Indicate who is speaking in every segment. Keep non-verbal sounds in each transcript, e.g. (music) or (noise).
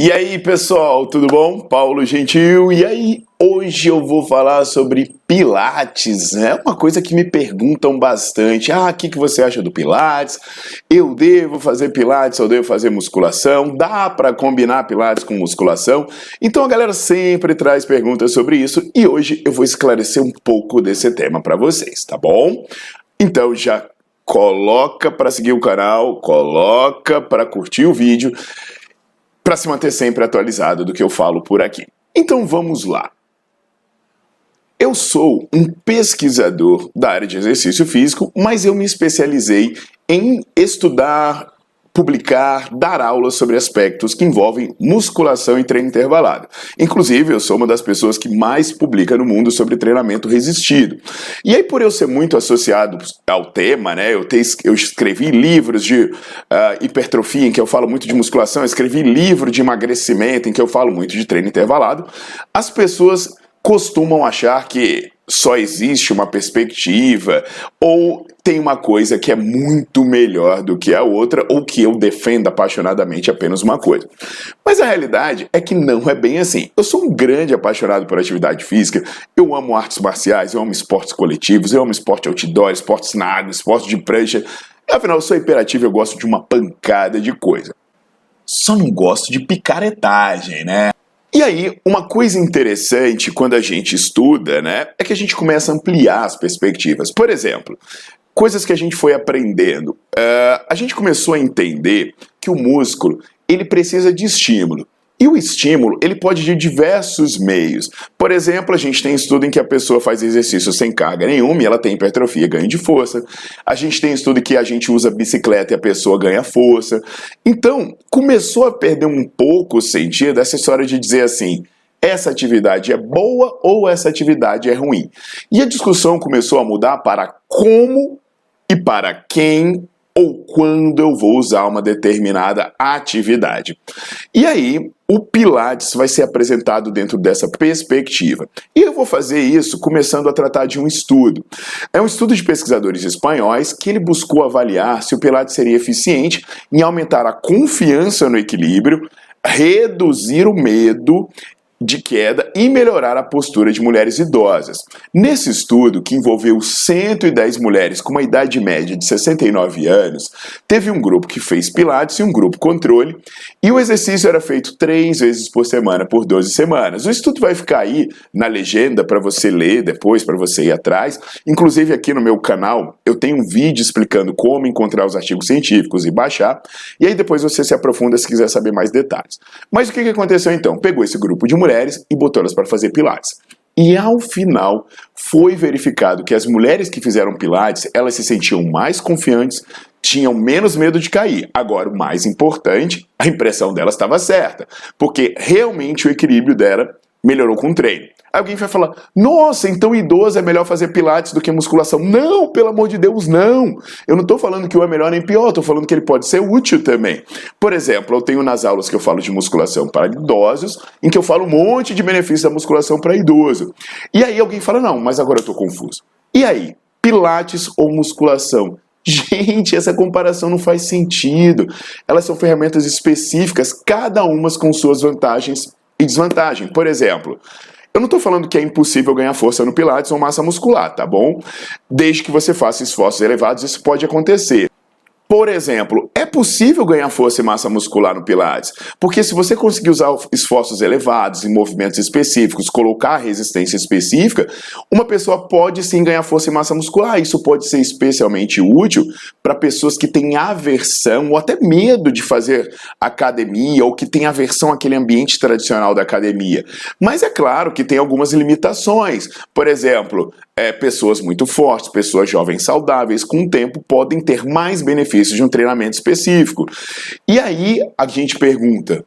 Speaker 1: E aí, pessoal, tudo bom? Paulo Gentil. E aí, hoje eu vou falar sobre Pilates. É né? uma coisa que me perguntam bastante. Ah, o que, que você acha do Pilates? Eu devo fazer Pilates ou devo fazer musculação? Dá para combinar Pilates com musculação? Então a galera sempre traz perguntas sobre isso e hoje eu vou esclarecer um pouco desse tema para vocês, tá bom? Então já coloca para seguir o canal, coloca para curtir o vídeo para se manter sempre atualizado do que eu falo por aqui. Então vamos lá. Eu sou um pesquisador da área de exercício físico, mas eu me especializei em estudar publicar, dar aulas sobre aspectos que envolvem musculação e treino intervalado. Inclusive, eu sou uma das pessoas que mais publica no mundo sobre treinamento resistido. E aí, por eu ser muito associado ao tema, né, eu, te, eu escrevi livros de uh, hipertrofia, em que eu falo muito de musculação, eu escrevi livro de emagrecimento, em que eu falo muito de treino intervalado, as pessoas costumam achar que só existe uma perspectiva ou tem uma coisa que é muito melhor do que a outra ou que eu defendo apaixonadamente apenas uma coisa. Mas a realidade é que não é bem assim. Eu sou um grande apaixonado por atividade física, eu amo artes marciais, eu amo esportes coletivos, eu amo esporte outdoor, esportes na água, esporte de prancha. Afinal, eu sou hiperativo, eu gosto de uma pancada de coisa. Só não gosto de picaretagem, né? E aí, uma coisa interessante quando a gente estuda, né, é que a gente começa a ampliar as perspectivas. Por exemplo, coisas que a gente foi aprendendo. Uh, a gente começou a entender que o músculo ele precisa de estímulo. E o estímulo, ele pode de diversos meios. Por exemplo, a gente tem estudo em que a pessoa faz exercício sem carga nenhuma e ela tem hipertrofia, ganho de força. A gente tem estudo que a gente usa bicicleta e a pessoa ganha força. Então, começou a perder um pouco o sentido dessa história de dizer assim, essa atividade é boa ou essa atividade é ruim. E a discussão começou a mudar para como e para quem ou quando eu vou usar uma determinada atividade. E aí, o Pilates vai ser apresentado dentro dessa perspectiva. E eu vou fazer isso começando a tratar de um estudo. É um estudo de pesquisadores espanhóis que ele buscou avaliar se o Pilates seria eficiente em aumentar a confiança no equilíbrio, reduzir o medo de queda e melhorar a postura de mulheres idosas. Nesse estudo, que envolveu 110 mulheres com uma idade média de 69 anos, teve um grupo que fez pilates e um grupo controle, e o exercício era feito três vezes por semana por 12 semanas. O estudo vai ficar aí na legenda para você ler depois, para você ir atrás. Inclusive aqui no meu canal eu tenho um vídeo explicando como encontrar os artigos científicos e baixar, e aí depois você se aprofunda se quiser saber mais detalhes. Mas o que aconteceu então? Pegou esse grupo de mulheres mulheres e botou elas para fazer pilates. E ao final foi verificado que as mulheres que fizeram pilates, elas se sentiam mais confiantes, tinham menos medo de cair. Agora, o mais importante, a impressão delas estava certa, porque realmente o equilíbrio dela melhorou com o treino. Alguém vai falar: nossa, então idoso é melhor fazer pilates do que musculação. Não, pelo amor de Deus, não. Eu não estou falando que um é melhor nem pior, estou falando que ele pode ser útil também. Por exemplo, eu tenho nas aulas que eu falo de musculação para idosos, em que eu falo um monte de benefícios da musculação para idoso. E aí alguém fala: não, mas agora eu estou confuso. E aí, pilates ou musculação? (laughs) Gente, essa comparação não faz sentido. Elas são ferramentas específicas, cada uma com suas vantagens e desvantagens. Por exemplo, eu não estou falando que é impossível ganhar força no Pilates ou massa muscular, tá bom? Desde que você faça esforços elevados, isso pode acontecer. Por exemplo, possível ganhar força e massa muscular no Pilates, porque se você conseguir usar esforços elevados em movimentos específicos, colocar resistência específica, uma pessoa pode sim ganhar força e massa muscular. Isso pode ser especialmente útil para pessoas que têm aversão ou até medo de fazer academia ou que têm aversão àquele ambiente tradicional da academia. Mas é claro que tem algumas limitações. Por exemplo, é, pessoas muito fortes, pessoas jovens saudáveis, com o tempo podem ter mais benefícios de um treinamento específico. E aí a gente pergunta: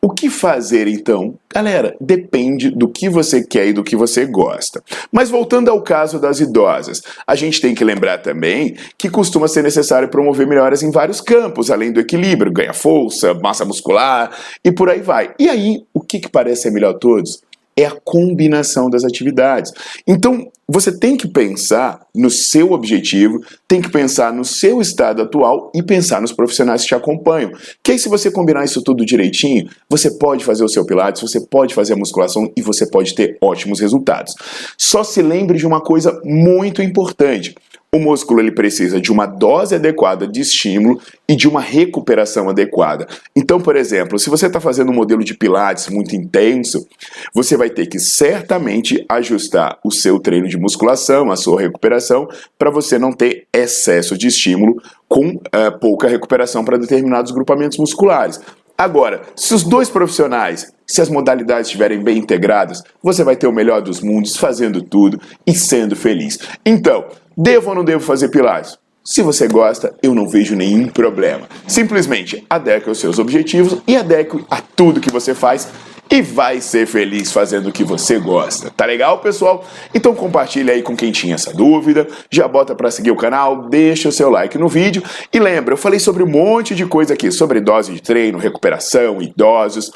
Speaker 1: o que fazer então? Galera, depende do que você quer e do que você gosta. Mas voltando ao caso das idosas, a gente tem que lembrar também que costuma ser necessário promover melhoras em vários campos, além do equilíbrio, ganha força, massa muscular e por aí vai. E aí, o que, que parece ser melhor a todos? É a combinação das atividades. Então, você tem que pensar no seu objetivo, tem que pensar no seu estado atual e pensar nos profissionais que te acompanham. Que aí, se você combinar isso tudo direitinho, você pode fazer o seu Pilates, você pode fazer a musculação e você pode ter ótimos resultados. Só se lembre de uma coisa muito importante. O músculo ele precisa de uma dose adequada de estímulo e de uma recuperação adequada. Então, por exemplo, se você está fazendo um modelo de Pilates muito intenso, você vai ter que certamente ajustar o seu treino de musculação, a sua recuperação, para você não ter excesso de estímulo com uh, pouca recuperação para determinados grupamentos musculares. Agora, se os dois profissionais, se as modalidades estiverem bem integradas, você vai ter o melhor dos mundos, fazendo tudo e sendo feliz. Então, Devo ou não devo fazer pilates? Se você gosta, eu não vejo nenhum problema. Simplesmente adeque aos seus objetivos e adeque a tudo que você faz e vai ser feliz fazendo o que você gosta. Tá legal, pessoal? Então compartilha aí com quem tinha essa dúvida, já bota para seguir o canal, deixa o seu like no vídeo e lembra, eu falei sobre um monte de coisa aqui, sobre dose de treino, recuperação, idosos.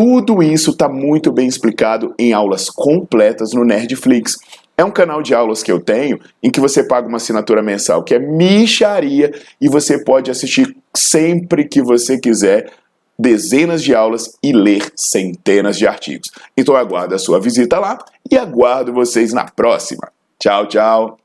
Speaker 1: Tudo isso está muito bem explicado em aulas completas no Nerdflix. É um canal de aulas que eu tenho em que você paga uma assinatura mensal que é micharia e você pode assistir sempre que você quiser dezenas de aulas e ler centenas de artigos. Então aguardo a sua visita lá e aguardo vocês na próxima. Tchau, tchau.